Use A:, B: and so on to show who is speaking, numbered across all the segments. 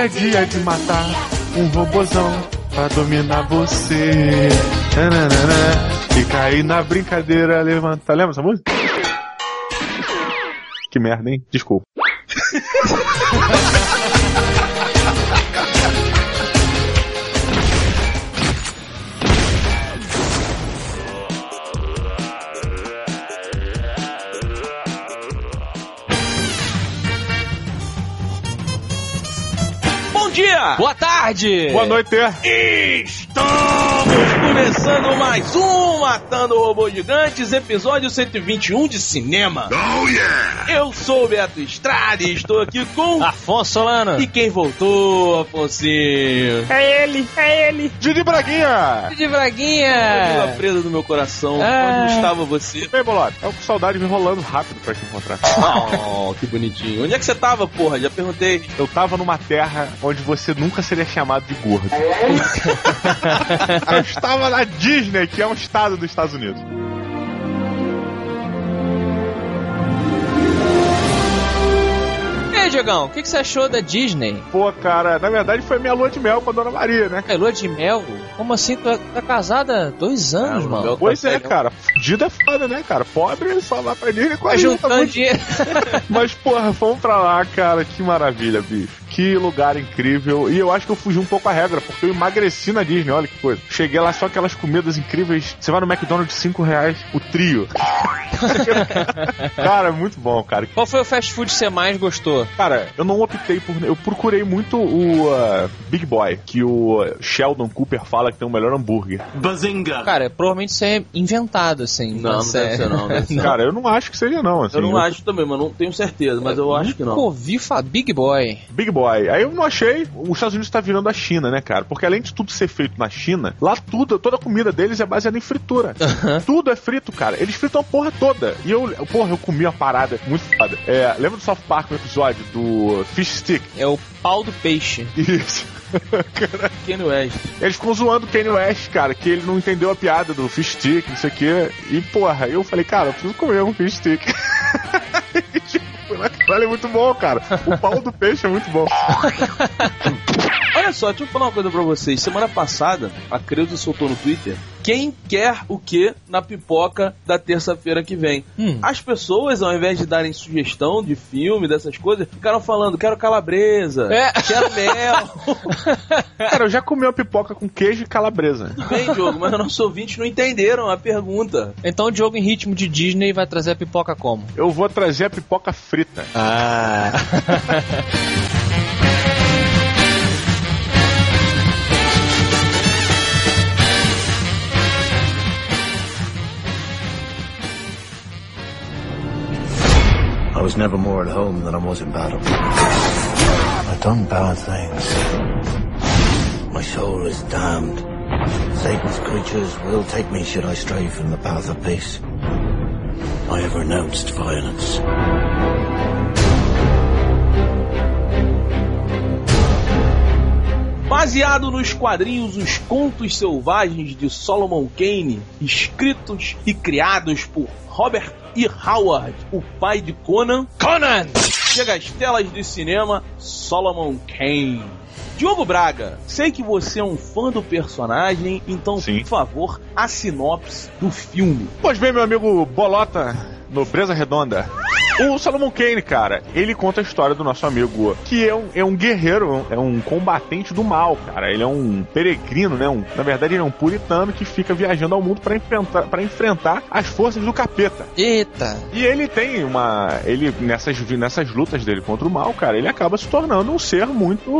A: é dia de matar um robozão pra dominar você. Tananana. E cair na brincadeira, levanta. Lembra essa música? Que merda, hein? Desculpa.
B: dia!
C: Boa tarde!
A: Boa noite.
B: Estamos começando mais um Matando Robôs Gigantes, episódio 121 de cinema. Oh yeah! Eu sou o Beto Estrada e estou aqui com...
C: Afonso Solano.
B: E quem voltou, Afonsinho?
C: É ele, é ele.
A: Didi Braguinha!
C: De Braguinha.
B: Viva presa do meu coração.
C: Ah.
B: Onde estava você?
A: Bem, bolado. É com saudade me rolando rápido pra te encontrar.
B: Oh, que bonitinho. Onde é que você tava, porra? Já perguntei.
A: Eu tava numa terra onde você nunca seria chamado de gordo. Eu estava na Disney, que é um estado dos Estados Unidos.
C: E aí, Diogão, o que, que você achou da Disney?
A: Pô, cara, na verdade foi minha lua de mel com a Dona Maria, né?
C: É lua de mel? Como assim? Tu tá casada há dois anos,
B: Ah,
C: mano.
A: Pois é,
B: sério?
A: cara. Fudido é foda, né, cara? Pobre só vai pra Disney com a
C: Tá
A: gente,
C: juntando
A: muito-
C: dinheiro.
A: Mas, porra, fomos pra lá, cara. Que maravilha, bicho. Que lugar incrível. E eu acho que eu fugi um pouco a regra, porque eu emagreci na Disney, olha que coisa. Cheguei lá só aquelas comidas incríveis. Você vai no McDonald's de 5 reais, o trio. cara, muito bom, cara.
C: Qual foi o fast food que você mais gostou?
A: Cara, eu não optei por. Eu procurei muito o uh, Big Boy, que o Sheldon Cooper fala que tem o melhor hambúrguer.
C: Cara, provavelmente isso é inventado, assim.
B: Não, não deve
C: é-
B: ser não. Deve ser.
A: Cara, eu não acho que seja, não. Assim,
B: Eu não acho também, mas não tenho certeza. Mas eu acho que não.
C: ouvi falar Big Boy.
A: Big Boy. Aí eu não achei. Os Estados Unidos tá virando a China, né, cara? Porque além de tudo ser feito na China, lá tudo, toda a comida deles é baseada em fritura. Tudo é frito, cara. Eles fritam a porra toda. E eu, porra, eu comi uma parada muito foda. É, lembra do South Park no episódio do Fish Stick?
C: É o pau do peixe.
A: Isso.
B: Kanye West.
A: Eles ficam zoando o Kanye West, cara, que ele não entendeu a piada do Fish Stick, não sei o quê. E, porra, eu falei, cara, eu preciso comer um Fish Stick. Aquilo é muito bom, cara. O pau do peixe é muito bom.
B: Olha só, deixa eu falar uma coisa pra vocês. Semana passada, a Creuza soltou no Twitter quem quer o que na pipoca da terça-feira que vem.
C: Hum.
B: As pessoas, ao invés de darem sugestão de filme, dessas coisas, ficaram falando: quero calabresa,
C: É.
B: quero mel.
A: Cara, eu já comi uma pipoca com queijo e calabresa.
B: Bem, Diogo, mas os nossos ouvintes não entenderam a pergunta.
C: Então o Diogo em ritmo de Disney vai trazer a pipoca como?
A: Eu vou trazer a pipoca frita.
C: Ah.
D: I was never more at home than I was in battle. I've done bad things. My soul is damned. Satan's creatures will take me should I stray from the path of peace. I have renounced violence.
B: Baseado nos quadrinhos Os Contos Selvagens de Solomon Kane, escritos e criados por Robert E. Howard, o pai de Conan,
C: Conan!
B: chega às telas de cinema Solomon Kane. Diogo Braga, sei que você é um fã do personagem, então,
A: Sim.
B: por favor, a sinopse do filme.
A: Pois bem, meu amigo Bolota, Nobreza Redonda. O Solomon Kane, cara, ele conta a história do nosso amigo, que é um, é um guerreiro, é um combatente do mal, cara. Ele é um peregrino, né? Um, na verdade, ele é um puritano que fica viajando ao mundo para enfrentar, pra enfrentar as forças do capeta.
C: Eita!
A: E ele tem uma. Ele, nessas, nessas lutas dele contra o mal, cara, ele acaba se tornando um ser muito.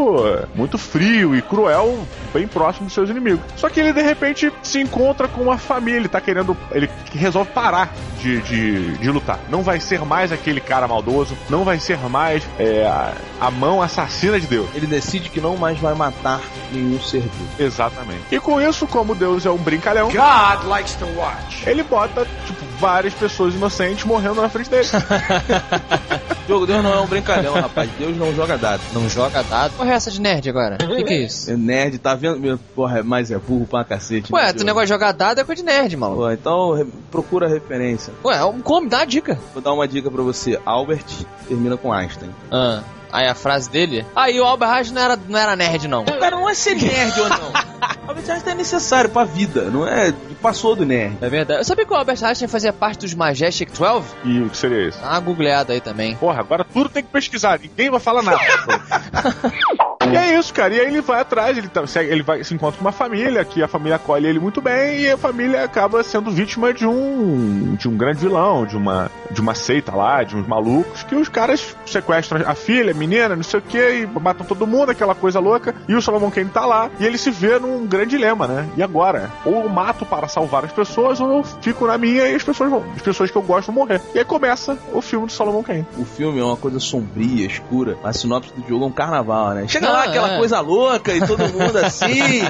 A: muito frio e cruel, bem próximo dos seus inimigos. Só que ele, de repente, se encontra com uma família, ele tá querendo. Ele resolve parar de, de, de lutar. Não vai ser mais aquele cara maldoso, não vai ser mais é, a, a mão assassina de Deus.
B: Ele decide que não mais vai matar nenhum ser vivo.
A: Exatamente. E com isso, como Deus é um brincalhão,
D: God likes to watch.
A: ele bota, tipo, várias pessoas inocentes morrendo na frente dele.
B: Diogo, Deus não é um brincalhão, rapaz. Deus não joga dado.
C: Não joga dado. Porra, é essa de nerd agora? O que, que é isso?
B: É nerd, tá vendo? Meu, Porra, mas é burro pra cacete.
C: Ué,
B: né,
C: tu
B: Diogo?
C: negócio de jogar dado é coisa de nerd, maluco.
B: Pô, então re- procura referência.
C: Ué, como? Dá a dica.
B: Vou dar uma dica pra você. Albert termina com Einstein.
C: Ah. aí a frase dele. Aí o Albert Einstein não era, não era nerd, não.
B: Cara, não é ser nerd ou não. Albert Einstein é necessário pra vida, não é? Passou do nerd.
C: É verdade. Eu sabia que o Albert Einstein fazia parte dos Majestic 12?
A: E o que seria isso?
C: Dá uma googleada aí também.
A: Porra, agora tudo tem que pesquisar, ninguém vai falar nada. E é isso, cara. E aí ele vai atrás, ele, tá, ele vai, se encontra com uma família, que a família acolhe ele muito bem, e a família acaba sendo vítima de um de um grande vilão, de uma, de uma seita lá, de uns malucos, que os caras sequestram a filha, a menina, não sei o que, e matam todo mundo, aquela coisa louca, e o Solomon Kane tá lá, e ele se vê num grande dilema, né? E agora? Ou eu mato para salvar as pessoas, ou eu fico na minha e as pessoas vão, as pessoas que eu gosto vão morrer. E aí começa o filme do Solomon Kane.
B: O filme é uma coisa sombria, escura. A sinopse do jogo é um carnaval, né? Chega lá, aquela
C: é.
B: coisa louca e todo mundo assim.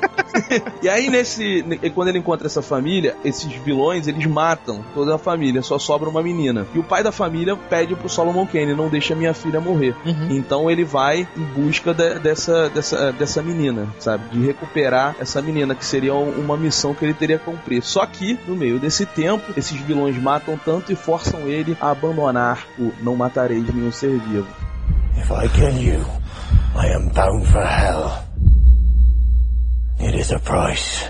B: e aí, nesse. Quando ele encontra essa família, esses vilões, eles matam toda a família, só sobra uma menina. E o pai da família pede pro Solomon Kane, não deixa minha filha morrer.
C: Uhum.
B: Então ele vai em busca de- dessa, dessa, dessa menina, sabe? De recuperar essa menina, que seria um- uma missão que ele teria que cumprir. Só que, no meio desse tempo, esses vilões matam tanto e forçam ele a abandonar o não matareis nenhum ser vivo.
D: If I kill you, I am bound for hell. It is a price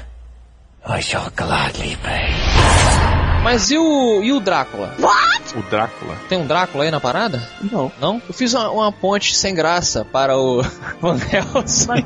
D: I shall gladly pay.
C: Mas e o, e o Drácula?
A: O Drácula.
C: Tem um Drácula aí na parada?
B: Não.
C: Não? Eu fiz uma, uma ponte sem graça para o Van Helsing.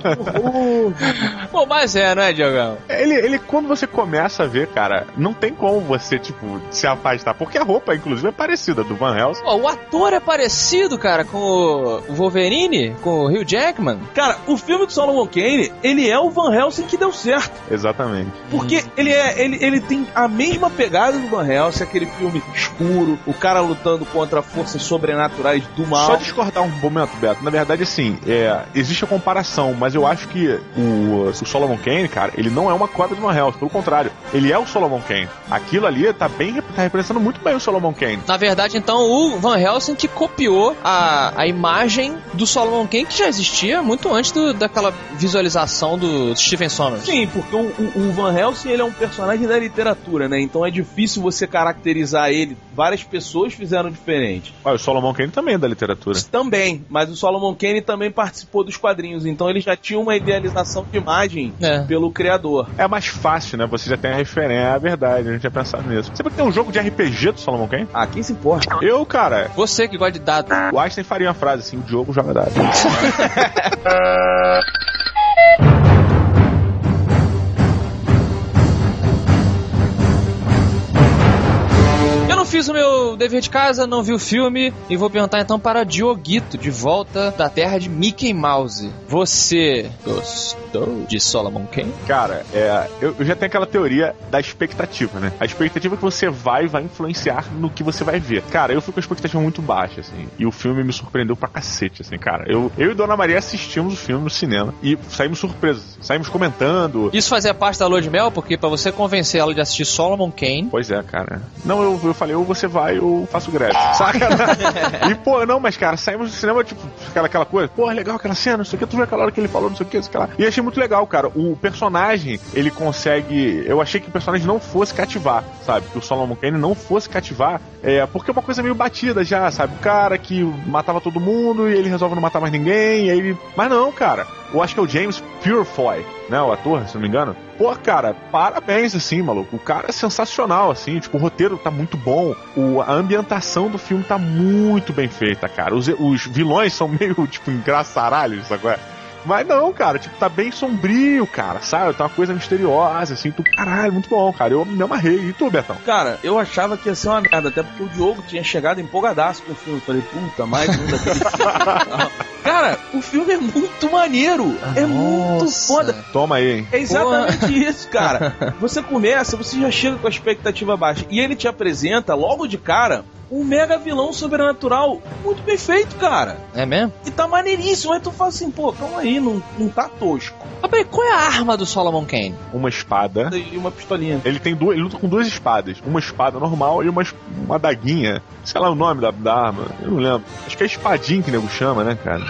C: Mas é, não é, Diogão?
A: Ele, ele, quando você começa a ver, cara, não tem como você, tipo, se afastar. Porque a roupa, inclusive, é parecida do Van Helsing.
C: Pô, o ator é parecido, cara, com o Wolverine, com o Hugh Jackman.
B: Cara, o filme do Solomon Kane, ele é o Van Helsing que deu certo.
A: Exatamente.
B: Porque ele é ele, ele tem a mesma pegada do Van Helsing, aquele filme escuro, o cara lutando contra forças sobrenaturais do mal.
A: Só discordar um momento, Beto. Na verdade, assim, é, existe a comparação, mas eu acho que o, o Solomon Kane, cara, ele não é uma cópia do Van Helsing. Pelo contrário, ele é o Solomon Kane. Aquilo ali tá bem, tá representando muito bem o Solomon Kane.
C: Na verdade, então, o Van Helsing que copiou a, a imagem do Solomon Kane que já existia muito antes do- daquela visualização do Stephen Sommers.
B: Sim, porque o, o- o Van Helsing ele é um personagem da literatura, né? Então é difícil você caracterizar ele. Várias pessoas fizeram diferente.
A: Olha, o Solomon Kane também é da literatura.
B: Também, mas o Solomon Kane também participou dos quadrinhos, então ele já tinha uma idealização de imagem
C: É.
B: pelo criador.
A: É mais fácil, né? Você já tem a referência. É a verdade, a gente tinha pensado nisso. Você que tem um jogo de RPG do Solomon Kane?
B: Ah, quem se importa?
A: Eu, cara,
C: Você que gosta de dado.
A: o Einstein faria uma frase assim: o Diogo joga dado.
C: fiz o meu dever de casa, não vi o filme e vou perguntar então para Dioguito, de volta da terra de Mickey Mouse. Você gostou de Solomon Kane?
A: Cara, é, eu, eu já tenho aquela teoria da expectativa, né? A expectativa que você vai vai influenciar no que você vai ver. Cara, eu fui com a expectativa muito baixa, assim. E o filme me surpreendeu pra cacete, assim, cara. Eu, eu e Dona Maria assistimos o filme no cinema e saímos surpresos. Saímos comentando.
C: Isso fazia parte da lua de mel, porque pra você convencer ela de assistir Solomon Kane,
A: Pois é, cara. Não, eu, eu falei, ou você vai ou eu faço greve. Saca? e, pô, não, mas, cara, saímos do cinema, tipo, aquela, aquela coisa, pô, legal aquela cena, não sei o que, tu viu aquela hora que ele falou, não sei o que, sei o que lá. E achei muito legal, cara. O personagem, ele consegue. Eu achei que o personagem não fosse cativar, sabe? Que o Solomon Kane não fosse cativar, é, porque é uma coisa meio batida já, sabe? O cara que matava todo mundo e ele resolve não matar mais ninguém, e aí ele. Mas não, cara. Eu acho que é o James Purefoy, né? O ator, se não me engano. Pô, cara, parabéns, assim, maluco. O cara é sensacional, assim. Tipo, o roteiro tá muito bom. O, a ambientação do filme tá muito bem feita, cara. Os, os vilões são meio, tipo, engraçaralhos, agora. Mas não, cara, tipo, tá bem sombrio, cara, sabe? Tá uma coisa misteriosa, assim, tu, caralho, muito bom, cara. Eu me amarrei. E tu, Betão?
B: Cara, eu achava que ia ser uma merda, até porque o Diogo tinha chegado empolgadaço com o filme. Eu falei, puta, mais um daquele filme. Cara, o filme é muito maneiro. é muito
C: Nossa.
B: foda.
A: Toma aí, hein?
B: É exatamente isso, cara. Você começa, você já chega com a expectativa baixa. E ele te apresenta, logo de cara, um mega vilão sobrenatural. Muito bem feito, cara.
C: é mesmo?
B: E tá maneiríssimo. Aí tu fala assim, pô, calma aí, não, não tá tosco.
C: Ah, peraí, qual é a arma do Solomon Kane?
A: Uma espada.
B: E uma pistolinha.
A: Ele tem duas, ele luta com duas espadas. Uma espada normal e uma, uma daguinha. Sei lá o nome da, da arma. Eu não lembro. Acho que é espadinha que o nego chama, né, cara?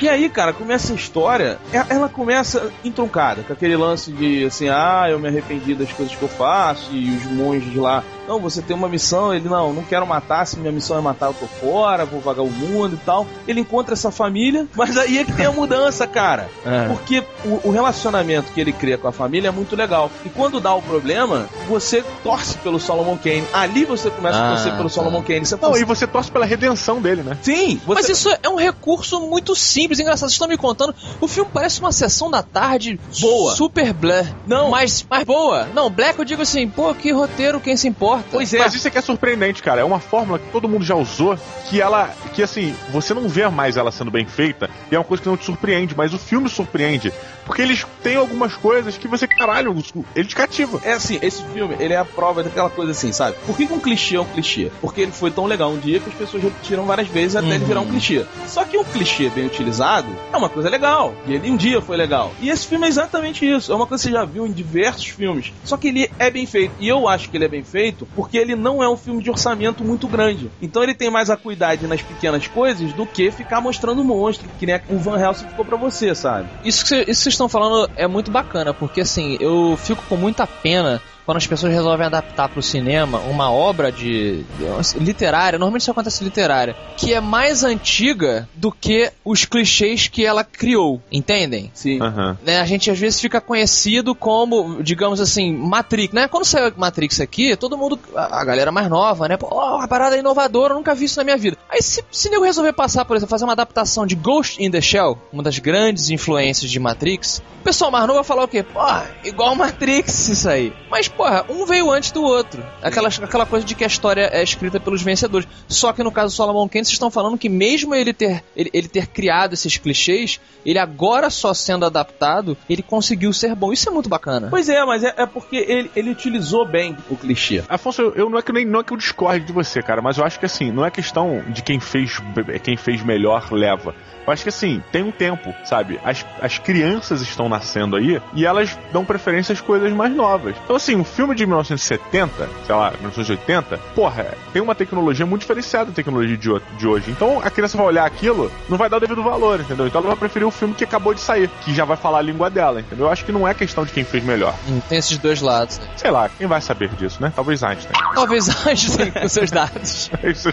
B: E aí, cara, começa a história, e- ela começa entroncada, com aquele lance de assim, ah, eu me arrependi das coisas que eu faço, e os monges lá Não, você tem uma missão, ele não, não quero matar, se minha missão é matar, eu tô fora, vou vagar o mundo e tal. Ele encontra essa família, mas aí é que tem a mudança, cara.
C: É.
B: Porque o, o relacionamento que ele cria com a família é muito legal. E quando dá o problema, você torce pelo Solomon Kane. Ali você começa a
C: Ah,
B: torcer pelo
C: tá.
B: Solomon Kane. Você
A: Não,
B: fala,
A: e você torce pela redenção dele, né?
B: Sim, você...
C: Mas isso é um recurso muito simples, engraçado. Vocês estão me contando. O filme parece uma sessão da tarde
B: Boa.
C: Super blé.
B: Não.
C: Mas, mas boa. Não, black eu digo assim, pô, que roteiro, quem se importa?
B: Pois é.
A: Mas isso é que é surpreendente, cara. É uma fórmula que todo mundo já usou, que ela. que assim, você não vê mais ela sendo bem feita, e é uma coisa que não te surpreende, mas o filme surpreende. Porque eles têm algumas coisas que você, caralho, ele te cativa.
B: É assim, esse filme, ele é a prova daquela coisa assim, sabe? Por que, que um clichê é um clichê? Porque ele foi tão legal um dia que as pessoas repetiram várias vezes até ele virar um clichê. Só que um clichê bem utilizado é uma coisa legal. E ele um dia foi legal. E esse filme é exatamente isso. É uma coisa que você já viu em diversos filmes. Só que ele é bem feito. E eu acho que ele é bem feito porque ele não é um filme de orçamento muito grande. Então ele tem mais acuidade nas pequenas coisas do que ficar mostrando monstro, que nem o Van Helsing ficou pra você, sabe?
C: Isso que, cê- isso que vocês estão falando é muito bacana, porque assim, eu fico com muita pena quando as pessoas resolvem adaptar para o cinema uma obra de de- literária, normalmente isso acontece literária, que é mais antiga do que os clichês que ela criou, entendem?
B: Sim.
A: Aham.
C: Né, a gente às vezes fica conhecido como, digamos assim, Matrix, né? Quando saiu Matrix aqui, todo mundo, a a galera mais nova, né? Pô, ó, uma parada inovadora, eu nunca vi isso na minha vida. Aí se, se nego resolver passar, por exemplo, fazer uma adaptação de Ghost in the Shell, uma das grandes influências de Matrix, o pessoal mais novo vai falar o quê? Pô, igual Matrix isso aí. Mas, porra, um veio antes do outro. Aquela, aquela coisa de que a história é escrita pelos vencedores. Só que no caso do Solomon Kane, vocês estão falando que mesmo ele ter, ele, ele ter criado esses clichês, ele agora só sendo adaptado, ele conseguiu ser bom. Isso é muito bacana.
B: Pois é, mas é, é porque ele, ele utilizou bem o clichê.
A: Afonso, eu, eu não é que nem não é que eu discorde de você, cara, mas eu acho que assim, não é questão de quem fez quem fez melhor leva. Eu acho que assim, tem um tempo, sabe? As, as crianças estão nascendo aí e elas dão preferência às coisas mais novas. Então, assim, filme de 1970, sei lá, 1980, porra, tem uma tecnologia muito diferenciada da tecnologia de, ho- de hoje. Então, a criança vai olhar aquilo, não vai dar o devido valor, entendeu? Então, ela vai preferir o filme que acabou de sair, que já vai falar a língua dela, entendeu? Eu acho que não é questão de quem fez melhor.
C: Hum, Tem esses dois lados.
A: Sei lá, quem vai saber disso, né? Talvez Einstein.
C: Talvez Einstein com seus dados.
A: É isso.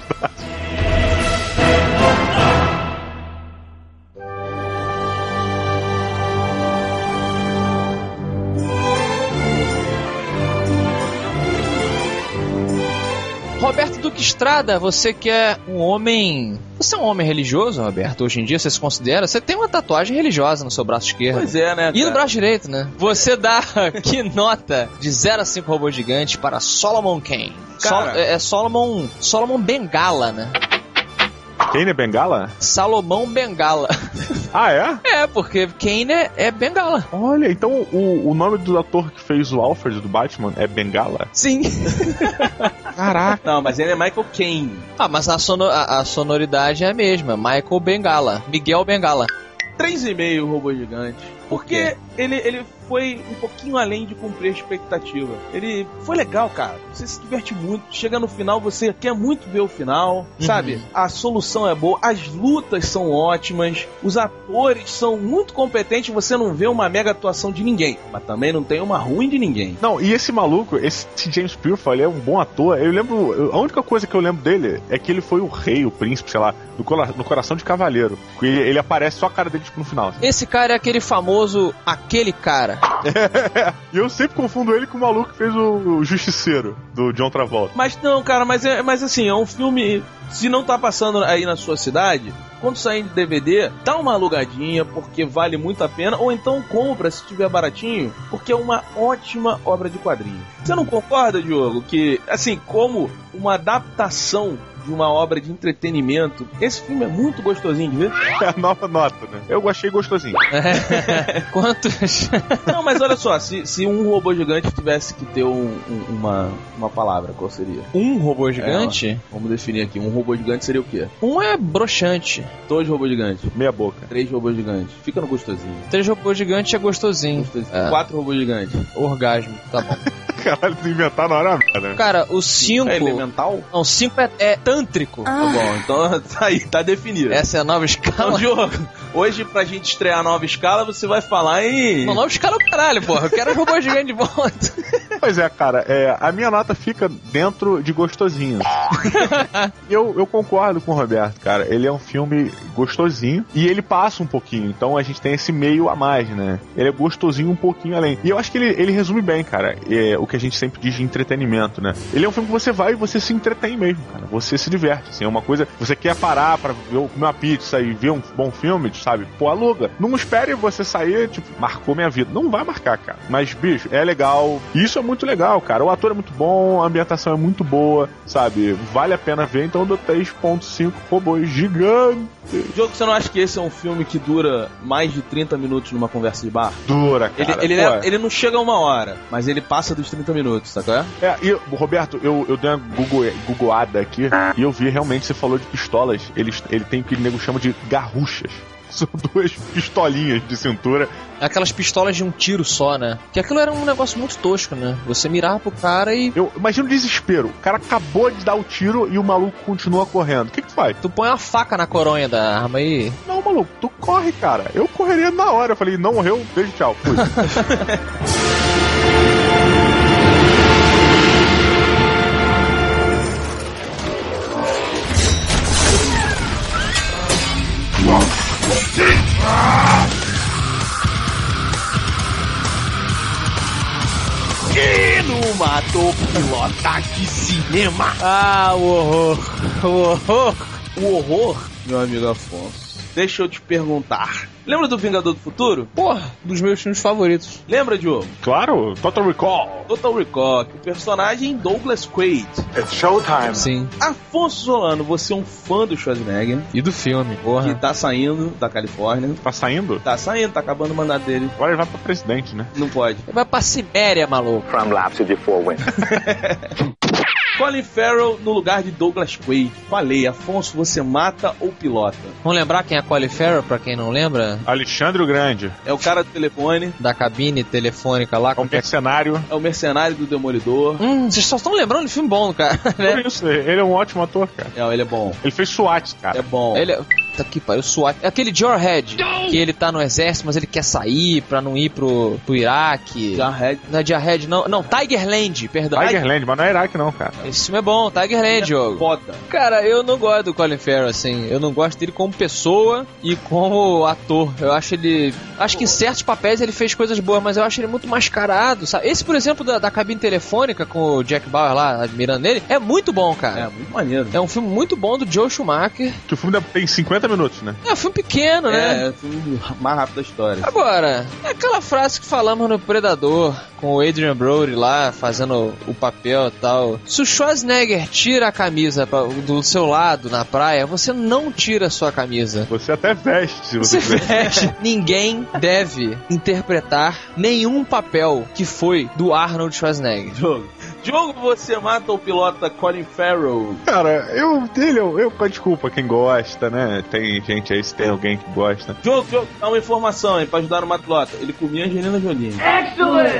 C: Roberto Duque Estrada, você que é um homem. Você é um homem religioso, Roberto? Hoje em dia você se considera? Você tem uma tatuagem religiosa no seu braço esquerdo.
B: Pois é, né?
C: E no
B: cara?
C: braço direito, né? Você dá que nota de 0 a 5 robôs gigantes para Solomon Kane?
B: Cara.
C: Sol- é, é Solomon. Solomon Bengala, né?
A: Kane é Bengala?
C: Salomão Bengala.
A: Ah, é?
C: É, porque Kane é, é Bengala.
A: Olha, então o, o nome do ator que fez o Alfred do Batman é Bengala?
C: Sim.
A: Caraca.
B: Não, mas ele é Michael Caine.
C: ah, mas a, sono- a- a sonoridade é a mesma. Michael Bengala. Miguel Bengala.
B: 3,5 robô gigante. Porque
C: quê?
B: Ele, ele foi um pouquinho além de cumprir a expectativa. Ele foi legal, cara. Você se diverte muito. Chega no final, você quer muito ver o final, sabe? A solução é boa, as lutas são ótimas, os atores são muito competentes. Você não vê uma mega atuação de ninguém, mas também não tem uma ruim de ninguém.
A: Não, e esse maluco, esse James Purefoy, ele é um bom ator. Eu lembro, a única coisa que eu lembro dele é que ele foi o rei, o príncipe, sei lá, no, cora- no Coração de Cavaleiro. Ele, ele aparece só a cara dele tipo, no final.
C: Esse cara é aquele famoso aquele cara.
A: E eu sempre confundo ele com o maluco que fez o, Justiceiro, do John Travolta.
B: Mas não, cara, mas, é, mas assim, é um filme. Se não tá passando aí na sua cidade, quando sair de DVD, dá uma alugadinha, porque vale muito a pena, ou então compra se tiver baratinho, porque é uma ótima obra de quadrinhos. Você não concorda, Diogo, que, assim, como uma adaptação de uma obra de entretenimento, esse filme é muito gostosinho de ver?
A: É a nova nota, né? Eu achei gostosinho.
C: Quantos?
B: Não, mas olha só, se, se um robô gigante tivesse que ter um- um- uma, uma palavra, qual seria?
C: Um robô gigante?
B: Vamos definir aqui, um robô gigante seria o quê?
C: Um é broxante.
B: Dois robôs gigantes.
A: Meia boca.
B: Três robôs gigantes. Fica no gostosinho.
C: Três robôs gigantes é gostosinho.
B: gostosinho.
C: É.
B: Quatro robôs gigantes.
C: Orgasmo, tá bom.
A: Caralho, se inventar na hora merda, né?
C: Cara, o 5.
B: Elemental?
C: Não, 5 é, é tântrico.
B: Tá bom, então tá aí, tá definido.
C: Essa é a nova
B: Então,
C: escala.
B: Diogo, Hoje, pra gente estrear a nova escala, você vai falar em.
C: Uma nova escala é o caralho, porra. Eu quero os robôs gigantes de volta.
A: Pois é, cara, é, a minha nota fica dentro de gostosinho. eu, eu concordo com o Roberto, cara. Ele é um filme gostosinho e ele passa um pouquinho. Então a gente tem esse meio a mais, né? Ele é gostosinho um pouquinho além. E eu acho que ele, ele resume bem, cara, é, o que a gente sempre diz de entretenimento, né? Ele é um filme que você vai e você se entretém mesmo, cara. Você se diverte. Assim, é uma coisa. Você quer parar pra ver, comer uma pizza e ver um bom filme, sabe? Pô, aluga. Não espere você sair, tipo, marcou minha vida. Não vai marcar, cara. Mas, bicho, é legal. Isso é muito legal, cara. O ator é muito bom, a ambientação é muito boa, sabe? Vale a pena ver. Então eu dou 3.5 robôs gigantes.
B: Diogo, você não acha que esse é um filme que dura mais de 30 minutos numa conversa de bar?
A: Dura,
B: Ele,
A: cara.
B: ele,
A: Pô,
B: é- ele não chega a uma hora, mas ele passa dos 30 minutos, sabe qual é?
A: É, e, Roberto, eu, eu dei uma Google, googleada aqui e eu vi realmente, você falou de pistolas, ele, ele tem o que o nego chama de garruchas. São duas pistolinhas de cintura.
C: Aquelas pistolas de um tiro só, né? Que aquilo era um negócio muito tosco, né? Você mirava pro cara e
A: Eu imagino o desespero. O cara acabou de dar o tiro e o maluco continua correndo. O que que tu faz?
C: tu põe uma faca na coronha da arma e.
A: Não, maluco, tu corre, cara. Eu correria na hora. Eu falei, não morreu, beijo, tchau. Fui.
B: matou pilota de cinema.
C: Ah, o horror! O horror!
B: O horror, meu amigo Afonso. Deixa eu te perguntar. Lembra do Vingador do Futuro?
C: Porra, dos meus filmes favoritos.
B: Lembra, Diogo?
A: claro, Total Recall.
B: Total Recall, que o personagem Douglas Quaid.
D: It's showtime.
C: Sim.
B: Afonso Solano, você é um fã do Schwarzenegger,
C: E do filme,
B: que
C: porra.
B: tá saindo da Califórnia.
A: Tá saindo?
B: Tá saindo, tá acabando o mandato dele.
A: Agora ele vai pra presidente, né?
B: Não pode.
C: Vai pra Sibéria, maluco.
E: From Rhapsody for Win.
B: Colin Farrell no lugar de Douglas Quaid. Falei, Afonso, você mata ou pilota?
C: Vamos lembrar quem é a Colin Farrell, pra quem não lembra?
A: Alexandre o Grande.
B: É o cara do telefone,
C: Da cabine telefônica lá
A: É
C: com...
A: mercenário.
B: é o mercenário do Demolidor.
C: Hum, vocês só estão lembrando de filme bom, cara. né?
A: Por isso, ele é um ótimo ator, cara.
B: É, ele é bom.
A: Ele fez SWAT, cara.
B: É bom.
C: Ele é. Puta que pariu, SWAT. É aquele Jarhead, que ele tá no exército, mas ele quer sair pra não ir pro, pro Iraque.
B: Jarhead.
C: Não é Jarhead, não. Não, Tigerland, perdão.
A: Tigerland, mas não é Iraque, não, cara.
C: Esse filme é bom, Tigerland, Diogo.
B: Foda.
C: Cara, eu não gosto do Colin Farrell, assim. Eu não gosto dele como pessoa e como ator. Eu acho ele. Acho que em certos papéis ele fez coisas boas, mas eu acho ele muito mascarado, sabe? Esse, por exemplo, da, da cabine telefônica com o Jack Bauer lá admirando ele, é muito bom,
B: É,
C: cara.
B: muito maneiro.
C: É um filme muito bom do Joe Schumacher.
A: Que o filme tem 50 minutos, né?
C: É filme pequeno, né?
B: É, o filme mais rápido da história.
C: Agora, é aquela frase que falamos no Predador, com o Adrian Brody lá, fazendo o papel e tal. Se o Schwarzenegger tira a camisa pra- do seu lado na praia, você não tira a sua camisa.
A: Você até veste, se você
C: Você
A: quiser.
C: veste. Ninguém deve interpretar nenhum papel que foi do Arnold Schwarzenegger.
B: Diogo. Diogo, você mata ou pilota Colin Farrell?
A: Cara, eu dele, eu, eu desculpa quem gosta, né? Tem gente aí, se tem alguém que gosta.
B: Diogo, Diogo, dá uma informação aí pra ajudar no Matulota. Ele comia Angelina Jolie.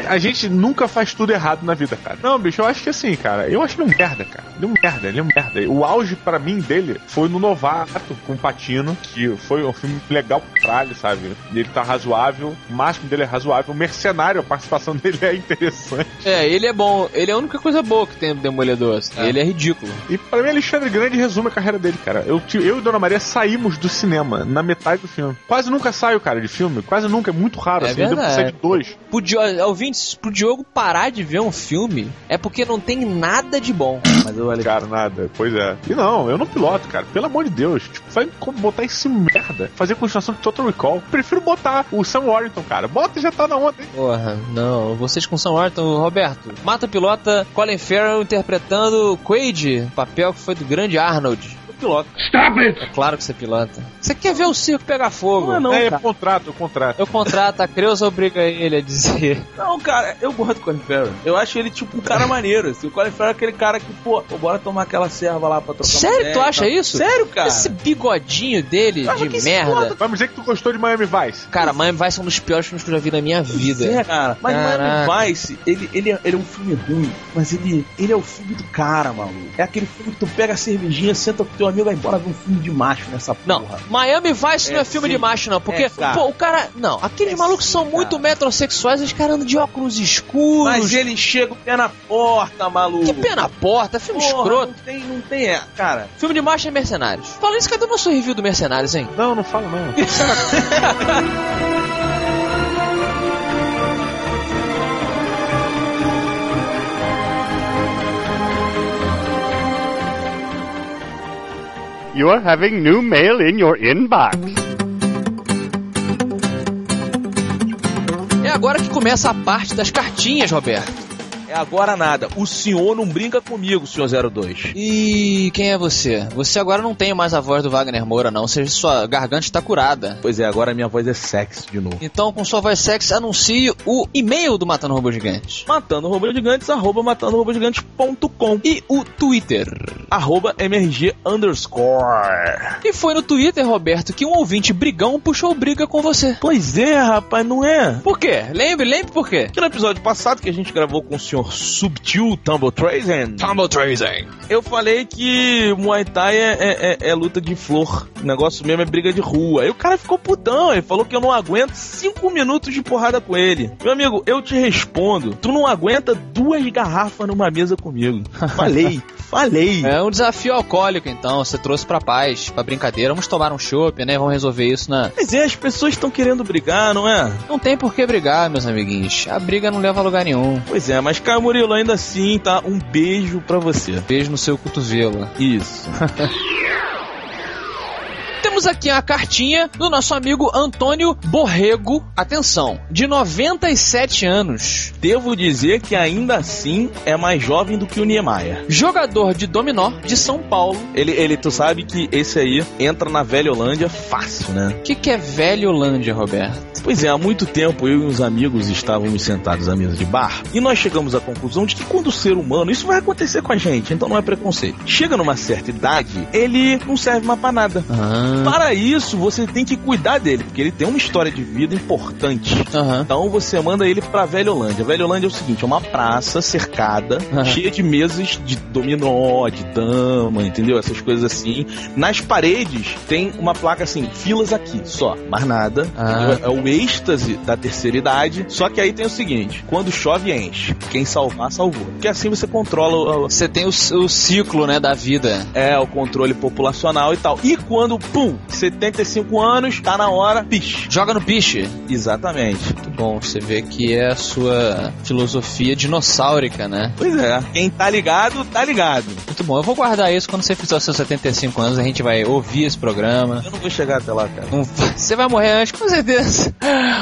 A: A gente nunca faz tudo errado na vida, cara. Não, bicho, eu acho que assim, cara, eu acho ele um merda, cara. Ele é um merda, ele é um merda. O auge pra mim dele foi no Novato com o Patino, que foi um filme legal pro caralho, sabe? Ele tá razoável, o máximo dele é razoável. O Mercenário, a participação dele é interessante.
C: É, ele é bom. Ele é a única coisa boa que tem no Demolidor. assim.
B: É.
C: Ele é ridículo.
A: E pra mim, Alexandre Grande resume a carreira dele, cara. Eu, eu e Dona Maria saímos do cinema na metade do filme. Quase nunca saio, cara, de filme. Quase nunca, é muito raro,
C: É
A: assim. Eu
C: verdade.
A: sair de dois.
C: Pro, Dio- ouvintes, pro Diogo parar de ver um filme é porque não tem nada de bom.
B: Mas eu
A: Cara, nada. Pois é. E não, eu não piloto, cara. Pelo amor de Deus. Tipo, vai botar esse merda. Fazer a continuação de Total Recall. Prefiro botar o Sam Warrington, cara. Bota e já tá na onda, hein?
C: Porra, não. Vocês com São Orton, Roberto. Mata pilota Colin Farrell interpretando Quaid, papel que foi do grande Arnold.
B: Piloto.
C: É claro que você pilota. Você quer ver o circo pegar fogo?
B: Não é não,
A: é,
B: cara.
A: contrato, contrato.
C: Eu contrato, a Creuza obriga ele a dizer.
B: Não, cara, eu gosto do Colin Farrell. Eu acho ele, tipo, um cara maneiro. Assim. O Colin Farrell é aquele cara que, pô, pô, bora tomar aquela serva lá pra trocar
C: Sério, tu acha isso?
B: Sério, cara.
C: Esse bigodinho dele de merda.
A: Vamos dizer que tu gostou de Miami Vice.
C: Cara, Miami Vice é um dos piores filmes que eu já vi na minha vida.
B: É, cara. Mas
C: Caraca.
B: Miami Vice, ele, ele, é, ele é um filme ruim, mas ele, ele é o filme do cara, maluco. É aquele filme que tu pega a cervejinha, senta com teu teu amigo vai embora ver um filme de macho nessa
C: Não,
B: porra.
C: Miami Vice não
B: É
C: é filme
B: sim.
C: de macho, não. Porque,
B: É,
C: pô, o cara. Não, aqueles
B: É
C: malucos
B: sim,
C: são
B: cara.
C: muito metrosexuais, os caras andam de óculos escuros.
B: Mas ele chega o pé na porta, maluco.
C: Que pé na porta, filme
B: Porra,
C: escroto.
B: Não tem, não tem, é, cara.
C: Filme de macho é Mercenários. Falando isso, cadê o nosso review do Mercenários, hein?
A: Não, não fala não.
E: You're having new mail in your inbox.
C: É agora que começa a parte das cartinhas, Roberto.
B: É agora nada. O senhor não brinca comigo, senhor 02.
C: E quem é você? Você agora não tem mais a voz do Wagner Moura, não. Seja, sua garganta está curada.
B: Pois é, agora minha voz é sexy de novo.
C: Então, com sua voz sexy, anuncie o e-mail do Matando Robô Gigantes.
B: Matando Robô Gigantes, arroba matandorobogigantes.com
C: E o Twitter.
B: arroba mrg underscore.
C: E foi no Twitter, Roberto, que um ouvinte brigão puxou briga com você.
B: Pois é, rapaz, não é?
C: Por quê? Lembre, lembre por quê?
B: Que no episódio passado que a gente gravou com o senhor Subtil Tumble Trazen,
C: Tumble Tracing.
B: eu falei que Muay Thai é, é- é- é luta de flor. O negócio mesmo é briga de rua. Aí o cara ficou putão, ele falou que eu não aguento cinco minutos de porrada com ele. Meu amigo, eu te respondo, tu não aguenta duas garrafas numa mesa comigo. Falei, falei.
C: É um desafio alcoólico, então. Você trouxe pra paz, pra brincadeira. Vamos tomar um chopp, né? Vamos resolver isso na.
B: Mas é, as pessoas estão querendo brigar, não é?
C: Não tem por que brigar, meus amiguinhos. A briga não leva a lugar nenhum.
B: Pois é, mas Caio Murilo, ainda assim, tá? Um beijo pra você.
C: Beijo no seu cotovelo.
B: Isso.
C: Temos aqui a cartinha do nosso amigo Antônio Borrego. Atenção, de 97 anos.
B: Devo dizer que ainda assim é mais jovem do que o Niemeyer.
C: Jogador de dominó de São Paulo.
B: Ele, ele, tu sabe que esse aí entra na velha Holândia fácil, né?
C: O que, que é velho Holândia, Roberto?
B: Pois é, há muito tempo eu e uns amigos estávamos sentados à mesa de bar e nós chegamos à conclusão de que quando o ser humano, isso vai acontecer com a gente, então não é preconceito. Chega numa certa idade, ele não serve mais pra nada.
C: Ah.
B: Para isso, você tem que cuidar dele, porque ele tem uma história de vida importante.
C: Aham.
B: Então você manda ele pra Velha Holândia. Velha Holândia é o seguinte: é uma praça cercada,
C: Aham.
B: cheia de mesas de dominó, de dama, entendeu? Essas coisas assim. Nas paredes tem uma placa assim: filas aqui, só, mais nada.
C: Ah.
B: É o êxtase da terceira idade. Só que aí tem o seguinte: quando chove, enche. Quem salvar, salvou. Porque assim você controla o,
C: Você tem o, o ciclo, né, da vida.
B: é, o controle populacional e tal. E quando, pum, 75 anos, tá na hora, piche.
C: Joga no piche.
B: Exatamente.
C: Muito bom, você vê que é a sua filosofia dinossáurica, né?
B: Pois é. Quem tá ligado, tá ligado.
C: Muito bom, eu vou guardar isso quando você fizer os seus 75 anos, a gente vai ouvir esse programa.
B: Eu não vou chegar até lá, cara.
C: Não- Você vai morrer antes, com certeza.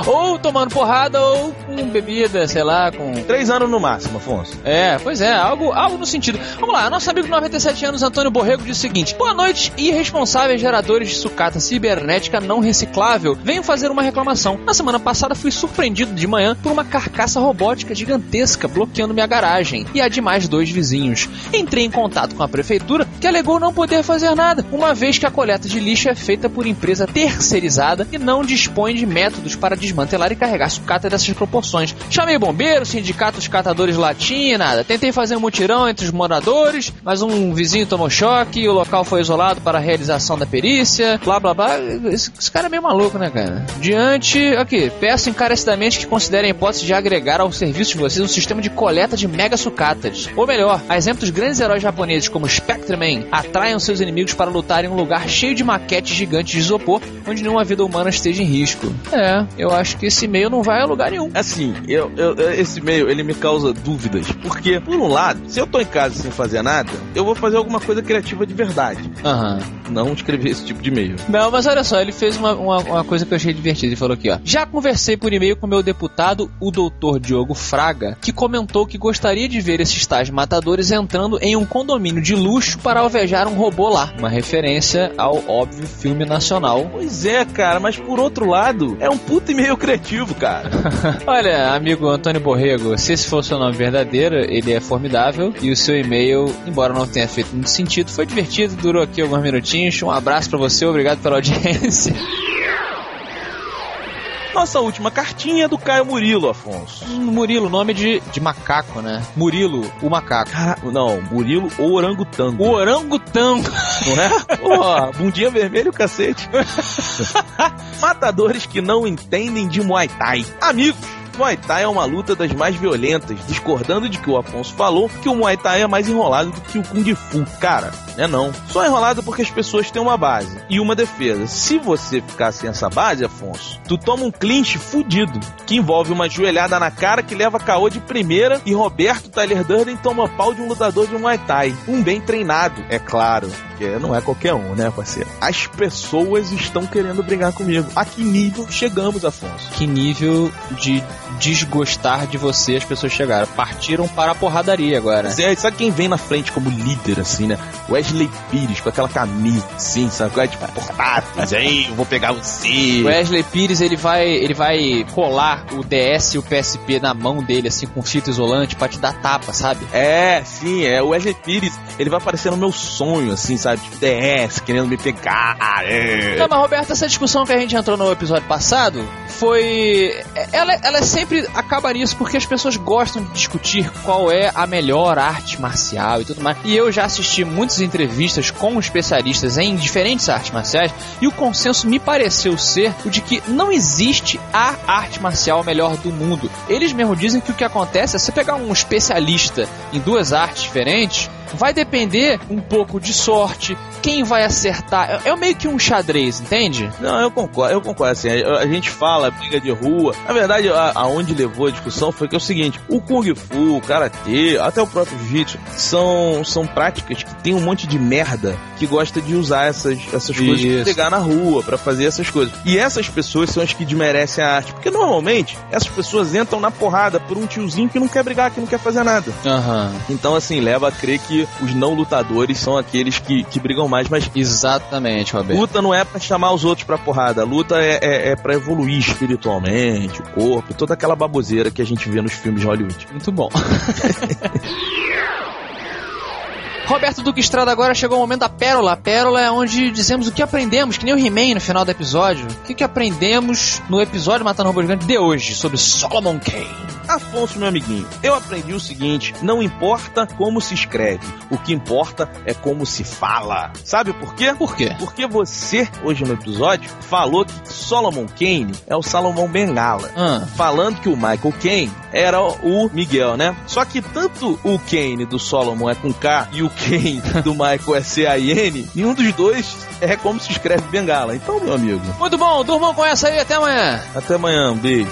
C: Ou tomando porrada, ou com bebida, sei lá, com.
B: Três anos no máximo, Afonso.
C: É, pois é, algo, algo no sentido. Vamos lá, nosso amigo de 97 anos, Antônio Borrego, diz o seguinte: Boa noite, irresponsáveis geradores de sucata cibernética não reciclável. Venho fazer uma reclamação. Na semana passada fui surpreendido de manhã por uma carcaça robótica gigantesca bloqueando minha garagem e a de mais dois vizinhos. Entrei em contato com a prefeitura, que alegou não poder fazer nada, uma vez que a coleta de lixo é feita por empresa terceirizada e não dispõe de métodos para desmantelar e carregar sucata dessas proporções. Chamei bombeiro, sindicato dos catadores latinha, nada. Tentei fazer um mutirão entre os moradores, mas um vizinho tomou choque, o local foi isolado para a realização da perícia, blá blá blá. Esse, esse cara é meio maluco, né, cara? Diante, aqui, peço encarecidamente que considerem a hipótese de agregar ao serviço de vocês um sistema de coleta de mega sucatas. Ou melhor, a exemplo dos grandes heróis japoneses como Spectreman, atraiam seus inimigos para lutar em um lugar cheio de maquetes gigantes de isopor, onde nenhuma vida humana esteja em risco. É, eu acho que esse e-mail não vai a lugar nenhum.
B: Assim, eu, eu- esse e-mail, ele me causa dúvidas. Porque, por um lado, se eu tô em casa sem fazer nada, eu vou fazer alguma coisa criativa de verdade.
C: Aham.
B: Não escrever esse tipo de e-mail.
C: Não, mas olha só, ele fez uma, uma, uma coisa que eu achei divertida. Ele falou aqui, ó. Já conversei por e-mail com meu deputado, o doutor Diogo Fraga, que comentou que gostaria de ver esses tais matadores entrando em um condomínio de luxo para alvejar um robô lá. Uma referência ao óbvio filme nacional.
B: Pois é, cara, mas por outro lado, é um puta e-mail criativo, cara.
C: Olha, amigo Antônio Borrego, se esse for o seu nome verdadeiro, ele é formidável. E o seu e-mail, embora não tenha feito muito sentido, foi divertido, durou aqui alguns minutinhos. Um abraço pra você, obrigado pela audiência.
B: Nossa última cartinha é do Caio Murilo, Afonso.
C: Hum, Murilo, nome de, de macaco, né? Murilo, o macaco.
B: Cara, não, Murilo ou orangotango.
C: O orangotango.
B: Não é? Pô, bundinha vermelho, cacete. Matadores que não entendem de Muay Thai. Amigos, Muay Thai é uma luta das mais violentas, discordando de que o Afonso falou que o Muay Thai é mais enrolado do que o Kung Fu. Cara, é não. Só é enrolado porque as pessoas têm uma base e uma defesa. Se você ficar sem essa base, Afonso, tu toma um clinch fudido, que envolve uma joelhada na cara que leva caô de primeira e Roberto Tyler Durden toma pau de um lutador de Muay Thai. Um bem treinado, é claro. Porque não é qualquer um, né, parceiro? As pessoas estão querendo brigar comigo. A que nível chegamos, Afonso?
C: Que nível de desgostar de você as pessoas chegaram? Partiram para a porradaria agora.
B: Zé, sabe quem vem na frente como líder, assim, né? Wesley Pires, com aquela camisa, assim, sabe? É portátil, hein? Eu vou pegar você.
C: Wesley Pires, ele vai, ele vai colar o DS e o PSP na mão dele, assim, com fita isolante pra te dar tapa, sabe?
B: É, sim, é. O Wesley Pires, ele vai aparecer no meu sonho, assim, sabe? Tipo, DS, querendo me pegar. É.
C: Não, mas Roberto, essa discussão que a gente entrou no episódio passado foi. Ela, ela sempre acaba nisso porque as pessoas gostam de discutir qual é a melhor arte marcial e tudo mais. E eu já assisti muitas entrevistas com especialistas em diferentes artes marciais e o consenso me pareceu ser o de que não existe a arte marcial melhor do mundo. Eles mesmo dizem que o que acontece é você pegar um especialista em duas artes diferentes vai depender um pouco de sorte, quem vai acertar. É, é meio que um xadrez, entende?
B: Não, eu concordo, eu concordo assim. A, a gente fala briga de rua. Na verdade, a, aonde levou a discussão foi que é o seguinte: o Kung Fu, o Karatê, até o próprio Jiu-Jitsu são, são práticas que tem um monte de merda que gosta de usar essas, essas coisas pra pegar na rua, para fazer essas coisas. E essas pessoas são as que desmerecem a arte. Porque normalmente essas pessoas entram na porrada por um tiozinho que não quer brigar, que não quer fazer nada.
C: Aham.
B: Então, assim, leva a crer que os não lutadores são aqueles que, que brigam mais, mas
C: Exatamente, Roberto.
B: luta não é pra chamar os outros pra porrada, luta é, é, é pra evoluir espiritualmente, o corpo, toda aquela baboseira que a gente vê nos filmes de Hollywood.
C: Muito bom. Roberto Duque Estrada, agora chegou o momento da pérola. A pérola é onde dizemos o que aprendemos, que nem o He-Man no final do episódio. O que, que aprendemos no episódio Matando Robô Gigante de hoje, sobre Solomon Kane.
B: Afonso, meu amiguinho, eu aprendi o seguinte: não importa como se escreve, o que importa é como se fala. Sabe por quê?
C: Por quê?
B: Porque você, hoje no episódio, falou que Solomon Kane é o Salomão Bengala.
C: Ah.
B: Falando que o Michael Kane era o Miguel, né? Só que tanto o Kane do Solomon é com K e o Kane do Michael é C-A-I-N, nenhum dos dois é como se escreve Bengala. Então, meu amigo,
C: Muito bom, durmam com essa aí, até amanhã.
B: até amanhã, um beijo.